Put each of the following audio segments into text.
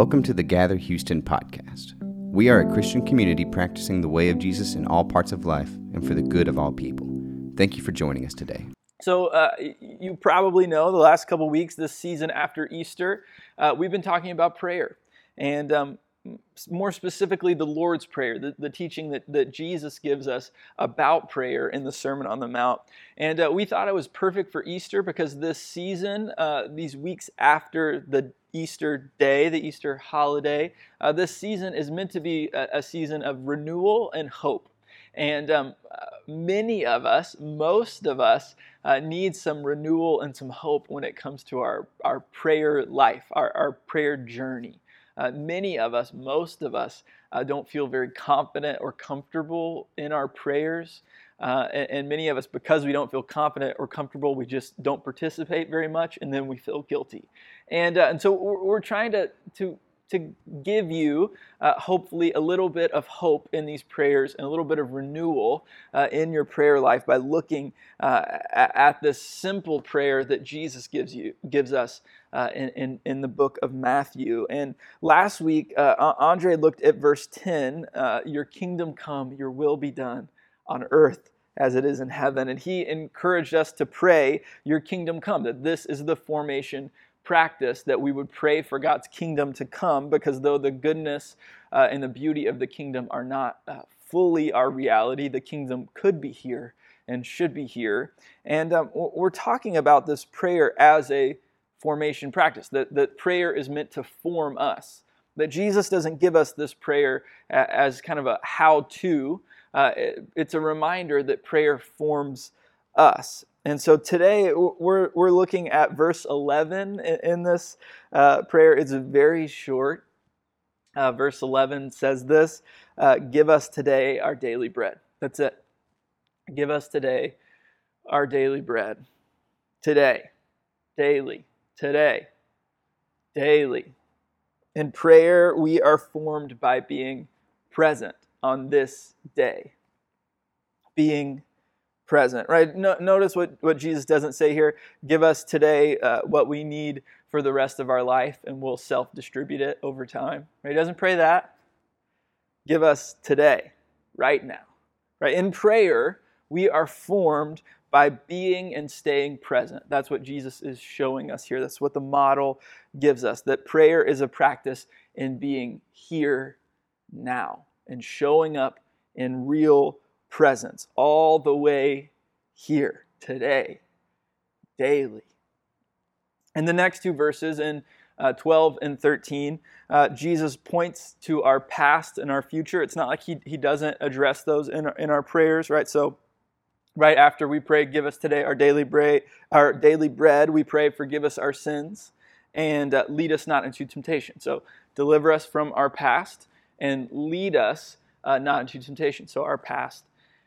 Welcome to the Gather Houston podcast. We are a Christian community practicing the way of Jesus in all parts of life and for the good of all people. Thank you for joining us today. So, uh, you probably know the last couple weeks, this season after Easter, uh, we've been talking about prayer. And um, more specifically, the Lord's Prayer, the, the teaching that, that Jesus gives us about prayer in the Sermon on the Mount. And uh, we thought it was perfect for Easter because this season, uh, these weeks after the Easter day, the Easter holiday, uh, this season is meant to be a, a season of renewal and hope. And um, uh, many of us, most of us, uh, need some renewal and some hope when it comes to our, our prayer life, our, our prayer journey. Uh, many of us, most of us, uh, don't feel very confident or comfortable in our prayers. Uh, and, and, many of us, because we don't feel confident or comfortable, we just don't participate very much, and then we feel guilty. And, uh, and so we're, we're trying to, to to give you, uh, hopefully, a little bit of hope in these prayers and a little bit of renewal uh, in your prayer life by looking uh, at this simple prayer that Jesus gives you, gives us uh, in, in, in, the book of Matthew. And last week, uh, Andre looked at verse 10 uh, Your kingdom come, your will be done on earth as it is in heaven. And he encouraged us to pray, Your kingdom come, that this is the formation practice that we would pray for God's kingdom to come because though the goodness uh, and the beauty of the kingdom are not uh, fully our reality, the kingdom could be here and should be here. And um, we're talking about this prayer as a formation practice, that, that prayer is meant to form us. That Jesus doesn't give us this prayer as kind of a how to, uh, it's a reminder that prayer forms us. And so today we're, we're looking at verse 11 in this uh, prayer. It's very short. Uh, verse 11 says this uh, Give us today our daily bread. That's it. Give us today our daily bread. Today, daily, today, daily. In prayer, we are formed by being present on this day. Being present, right? No, notice what, what Jesus doesn't say here. Give us today uh, what we need for the rest of our life, and we'll self distribute it over time. Right? He doesn't pray that. Give us today, right now. Right? In prayer, we are formed by being and staying present. That's what Jesus is showing us here. That's what the model gives us. That prayer is a practice in being here now and showing up in real presence all the way here, today, daily. In the next two verses, in uh, 12 and 13, uh, Jesus points to our past and our future. It's not like he, he doesn't address those in our, in our prayers, right? So, right after we pray, give us today our daily bread, our daily bread, we pray, forgive us our sins and uh, lead us not into temptation. So, deliver us from our past and lead us uh, not into temptation. So, our past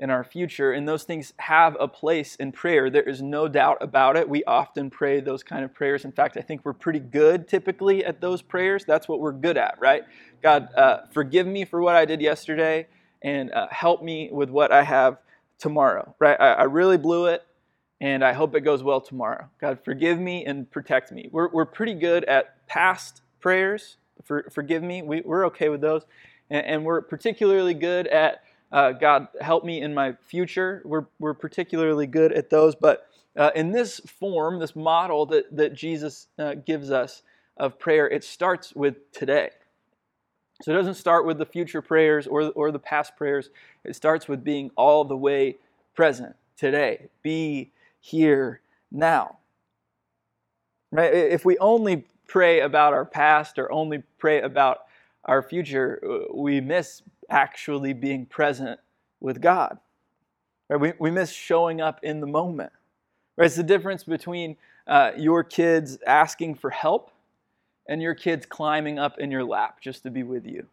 in our future. And those things have a place in prayer. There is no doubt about it. We often pray those kind of prayers. In fact, I think we're pretty good typically at those prayers. That's what we're good at, right? God, uh, forgive me for what I did yesterday and uh, help me with what I have tomorrow, right? I, I, really blew it and I hope it goes well tomorrow. God, forgive me and protect me. We're, we're pretty good at past prayers. For, forgive me. We, we're okay with those. And, and we're particularly good at uh, God, help me in my future. We're, we're particularly good at those. But uh, in this form, this model that, that Jesus uh, gives us of prayer, it starts with today. So it doesn't start with the future prayers or, or the past prayers. It starts with being all the way present today. Be here now. Right? If we only pray about our past or only pray about our future, uh, we miss actually being present with God. Right? We, we miss showing up in the moment. Right? It's the difference between uh, your kids asking for help and your kids climbing up in your lap just to be with you.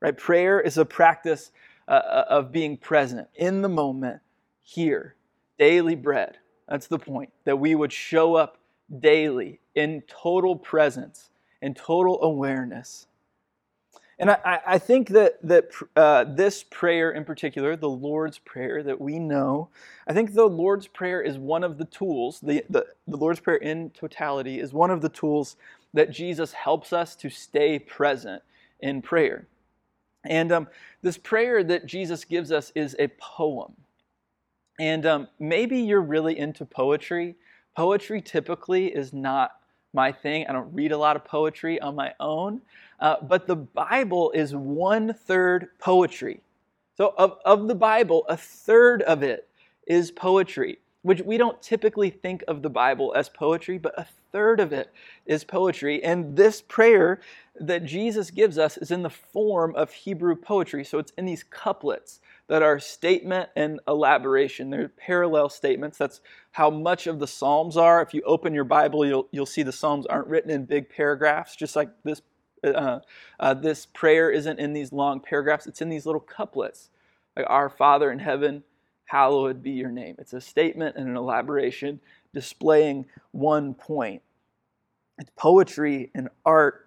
Right? Prayer is a practice uh, uh of being present in the moment, here, daily bread. That's the point. That we would show up daily in total presence, in total awareness And I, I think that, that uh, this prayer in particular, the Lord's Prayer that we know, I think the Lord's Prayer is one of the tools, the, the, the Lord's Prayer in totality is one of the tools that Jesus helps us to stay present in prayer. And um, this prayer that Jesus gives us is a poem. And um, maybe you're really into poetry. Poetry typically is not my thing. I don't read a lot of poetry on my own. Uh, but the Bible is one third poetry. So, of, of the Bible, a third of it is poetry, which we don't typically think of the Bible as poetry, but a third of it is poetry. And this prayer that Jesus gives us is in the form of Hebrew poetry. So, it's in these couplets that are statement and elaboration. They're parallel statements. That's how much of the Psalms are. If you open your Bible, you'll, you'll see the Psalms aren't written in big paragraphs, just like this uh, uh, this prayer isn't in these long paragraphs, it's in these little couplets. Like, Our Father in heaven, hallowed be your name. It's a statement and an elaboration displaying one point. It's poetry and art.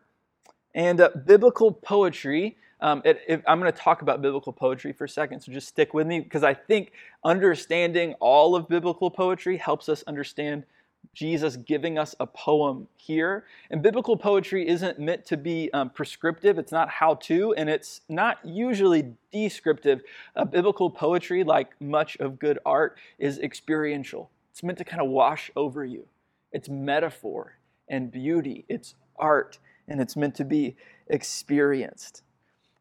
And uh, biblical poetry, um, it, it, I'm going to talk about biblical poetry for a second, so just stick with me because I think understanding all of biblical poetry helps us understand Jesus giving us a poem here. And biblical poetry isn't meant to be um, prescriptive, it's not how to, and it's not usually descriptive. Uh, biblical poetry, like much of good art, is experiential. It's meant to kind of wash over you. It's metaphor and beauty, it's art, and it's meant to be experienced.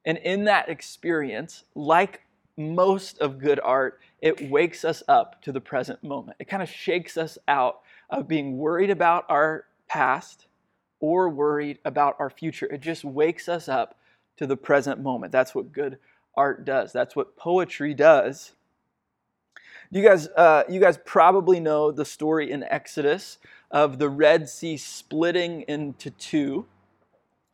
And in that experience, like most of good art, it wakes us up to the present moment. It kind of shakes us out of being worried about our past or worried about our future. It just wakes us up to the present moment. That's what good art does. That's what poetry does. You guys, uh, you guys probably know the story in Exodus of the Red Sea splitting into two,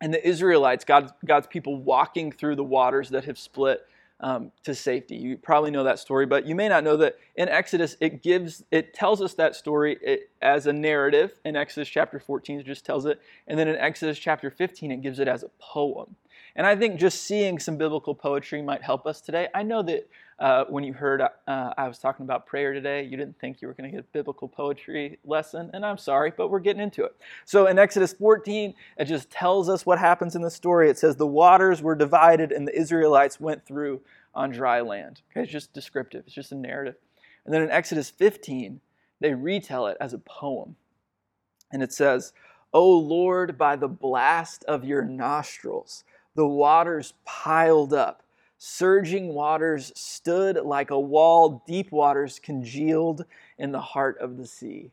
and the Israelites, God's, God's people, walking through the waters that have split um, to safety. You probably know that story, but you may not know that in Exodus it gives it tells us that story as a narrative. In Exodus chapter 14, it just tells it, and then in Exodus chapter 15, it gives it as a poem. And I think just seeing some biblical poetry might help us today. I know that uh, when you heard uh, I was talking about prayer today, you didn't think you were going to get a biblical poetry lesson, and I'm sorry, but we're getting into it. So in Exodus 14, it just tells us what happens in the story. It says, The waters were divided, and the Israelites went through on dry land. Okay, it's just descriptive, it's just a narrative. And then in Exodus 15, they retell it as a poem. And it says, O Lord, by the blast of your nostrils, the waters piled up Surging waters stood like a wall, deep waters congealed in the heart of the sea.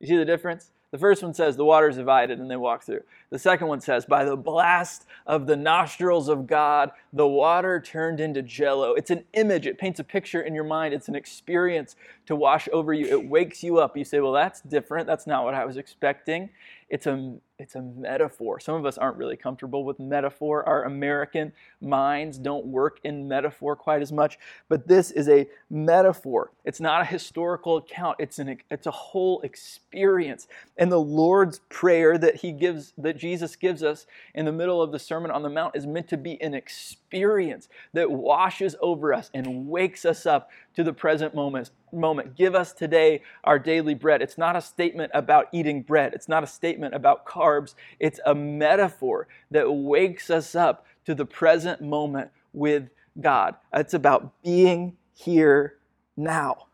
You see the difference? The first one says the waters divided and they walk through. The second one says, by the blast of the nostrils of God, the water turned into jello. It's an image, it paints a picture in your mind, it's an experience to wash over you. It wakes you up. You say, well, that's different. That's not what I was expecting. It's a it's a metaphor. Some of us aren't really comfortable with metaphor. Our American minds don't work in metaphor quite as much, but this is a metaphor. It's not a historical account. It's an it's a whole experience. And the Lord's prayer that he gives that Jesus gives us in the middle of the Sermon on the Mount is meant to be an experience that washes over us and wakes us up to the present moment. moment. Give us today our daily bread. It's not a statement about eating bread. It's not a statement about carbs carbs. It's a metaphor that wakes us up to the present moment with God. It's about being here now.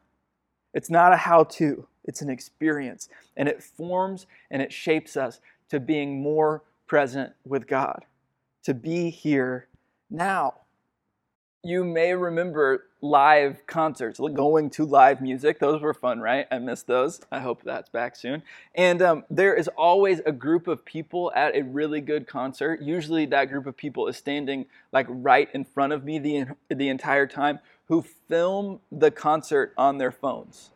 It's not a how to, it's an experience. And it forms and it shapes us to being more present with God, to be here now you may remember live concerts, going to live music. Those were fun, right? I missed those. I hope that's back soon. And um, there is always a group of people at a really good concert. Usually, that group of people is standing like right in front of me the, the entire time who film the concert on their phones.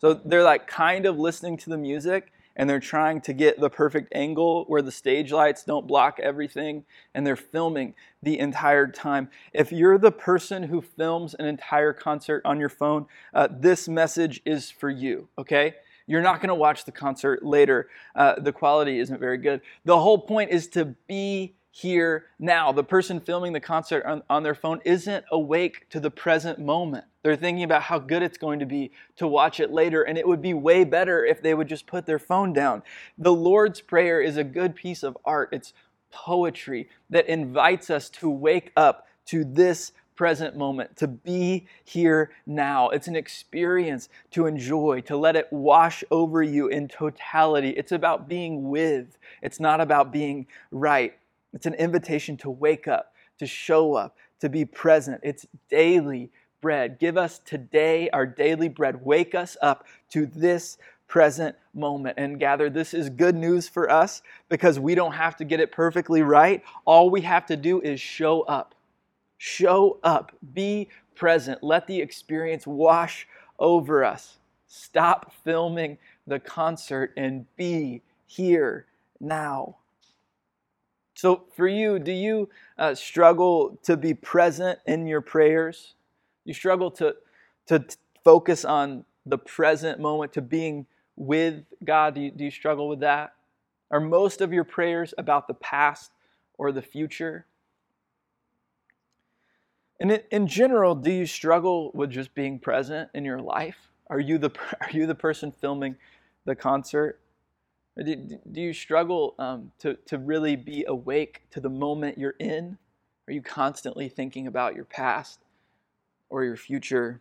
So they're like kind of listening to the music and they're trying to get the perfect angle where the stage lights don't block everything and they're filming the entire time. If you're the person who films an entire concert on your phone, uh, this message is for you, okay? You're not going to watch the concert later. Uh, the quality isn't very good. The whole point is to be here now. The person filming the concert on, on, their phone isn't awake to the present moment. They're thinking about how good it's going to be to watch it later, and it would be way better if they would just put their phone down. The Lord's Prayer is a good piece of art. It's poetry that invites us to wake up to this present moment, to be here now. It's an experience to enjoy, to let it wash over you in totality. It's about being with, it's not about being right. It's an invitation to wake up, to show up, to be present. It's daily bread. Give us today our daily bread. Wake us up to this present moment. And gather, this is good news for us because we don't have to get it perfectly right. All we have to do is show up. Show up. Be present. Let the experience wash over us. Stop filming the concert and be here now. So, for you, do you uh, struggle to be present in your prayers? You struggle to, to focus on the present moment, to being with God? Do you, do you struggle with that? Are most of your prayers about the past or the future? And in general, do you struggle with just being present in your life? Are you the, are you the person filming the concert? Do, do you struggle um, to, to really be awake to the moment you're in? Are you constantly thinking about your past or your future?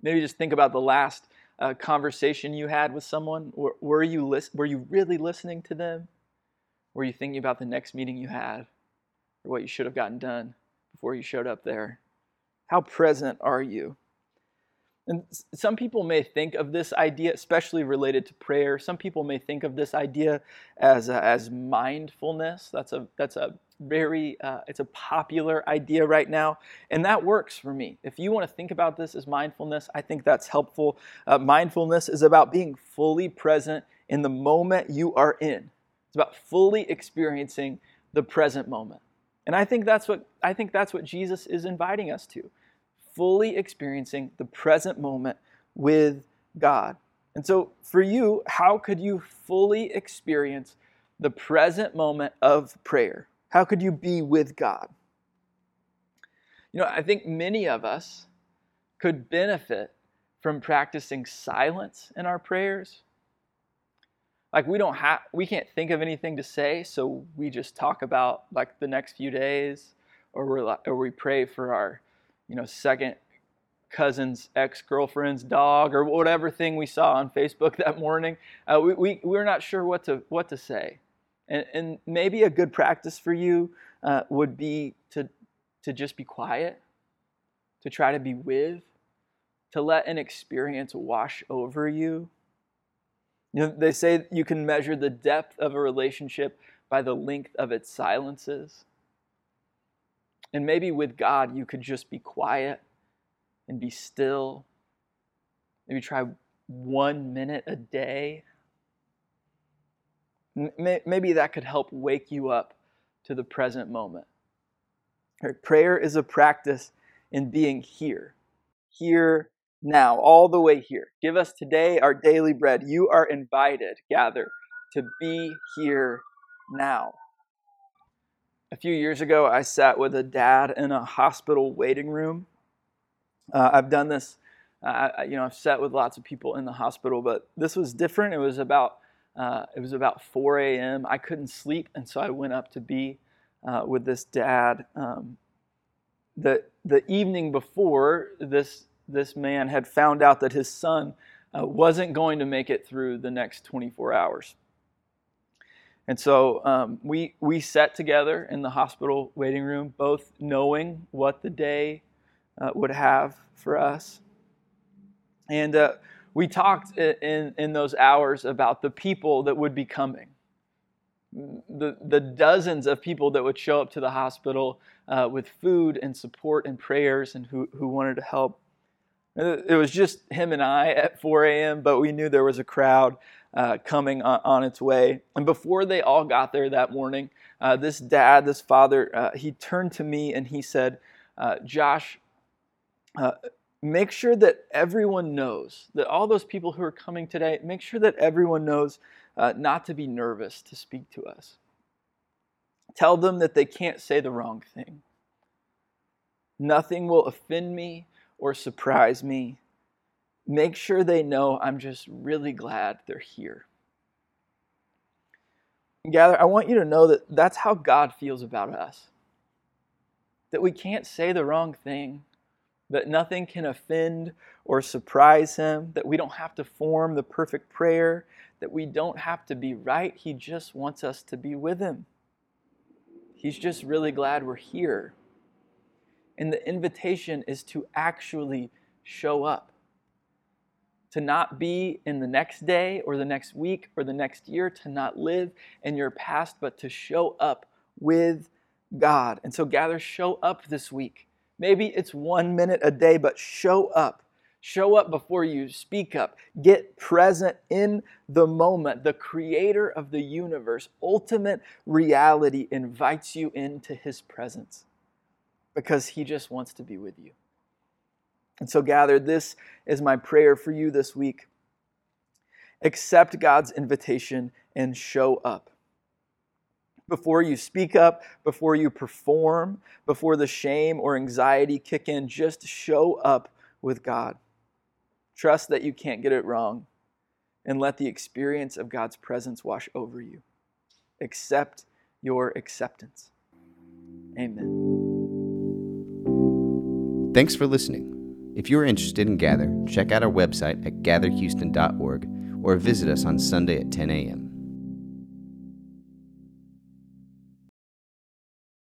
Maybe just think about the last uh, conversation you had with someone. Were, were, you lis- were you really listening to them? Were you thinking about the next meeting you had or what you should have gotten done before you showed up there? How present are you? And some people may think of this idea, especially related to prayer. Some people may think of this idea as as mindfulness. That's a that's a very uh, it's a popular idea right now, and that works for me. If you want to think about this as mindfulness, I think that's helpful. Uh, mindfulness is about being fully present in the moment you are in. It's about fully experiencing the present moment, and I think that's what I think that's what Jesus is inviting us to fully experiencing the present moment with God. And so, for you, how could you fully experience the present moment of prayer? How could you be with God? You know, I think many of us could benefit from practicing silence in our prayers. Like we don't have we can't think of anything to say, so we just talk about like the next few days or we or we pray for our you know, second cousin's ex-girlfriend's dog or whatever thing we saw on Facebook that morning. Uh, we, we, we're not sure what to, what to say. And, and maybe a good practice for you uh, would be to, to just be quiet, to try to be with, to let an experience wash over you. You know, they say you can measure the depth of a relationship by the length of its silences. And maybe with God, you could just be quiet and be still. Maybe try one minute a day. Maybe that could help wake you up to the present moment. Prayer is a practice in being here, here now, all the way here. Give us today our daily bread. You are invited, gather, to be here now. A few years ago, I sat with a dad in a hospital waiting room. Uh, I've done this, uh, you know, I've sat with lots of people in the hospital, but this was different. It was about uh, it was about 4 a.m. I couldn't sleep, and so I went up to be uh, with this dad. Um, the the evening before, this this man had found out that his son uh, wasn't going to make it through the next 24 hours. And so um, we, we sat together in the hospital waiting room, both knowing what the day uh, would have for us. And uh, we talked in, in those hours about the people that would be coming, the, the dozens of people that would show up to the hospital uh, with food and support and prayers and who, who wanted to help. It was just him and I at 4 a.m., but we knew there was a crowd uh, coming on, on, its way. And before they all got there that morning, uh, this dad, this father, uh, he turned to me and he said, uh, Josh, uh, make sure that everyone knows, that all those people who are coming today, make sure that everyone knows uh, not to be nervous to speak to us. Tell them that they can't say the wrong thing. Nothing will offend me or surprise me. Make sure they know I'm just really glad they're here. Gather, I want you to know that that's how God feels about us. That we can't say the wrong thing, that nothing can offend or surprise Him, that we don't have to form the perfect prayer, that we don't have to be right. He just wants us to be with Him. He's just really glad we're here. And the invitation is to actually show up. To not be in the next day or the next week or the next year, to not live in your past, but to show up with God. And so, gather, show up this week. Maybe it's one minute a day, but show up. Show up before you speak up. Get present in the moment. The creator of the universe, ultimate reality, invites you into his presence because he just wants to be with you. And so, gather, this is my prayer for you this week. Accept God's invitation and show up. Before you speak up, before you perform, before the shame or anxiety kick in, just show up with God. Trust that you can't get it wrong and let the experience of God's presence wash over you. Accept your acceptance. Amen. Thanks for listening. If you are interested in Gather, check out our website at gatherhouston.org or visit us on Sunday at 10 a.m.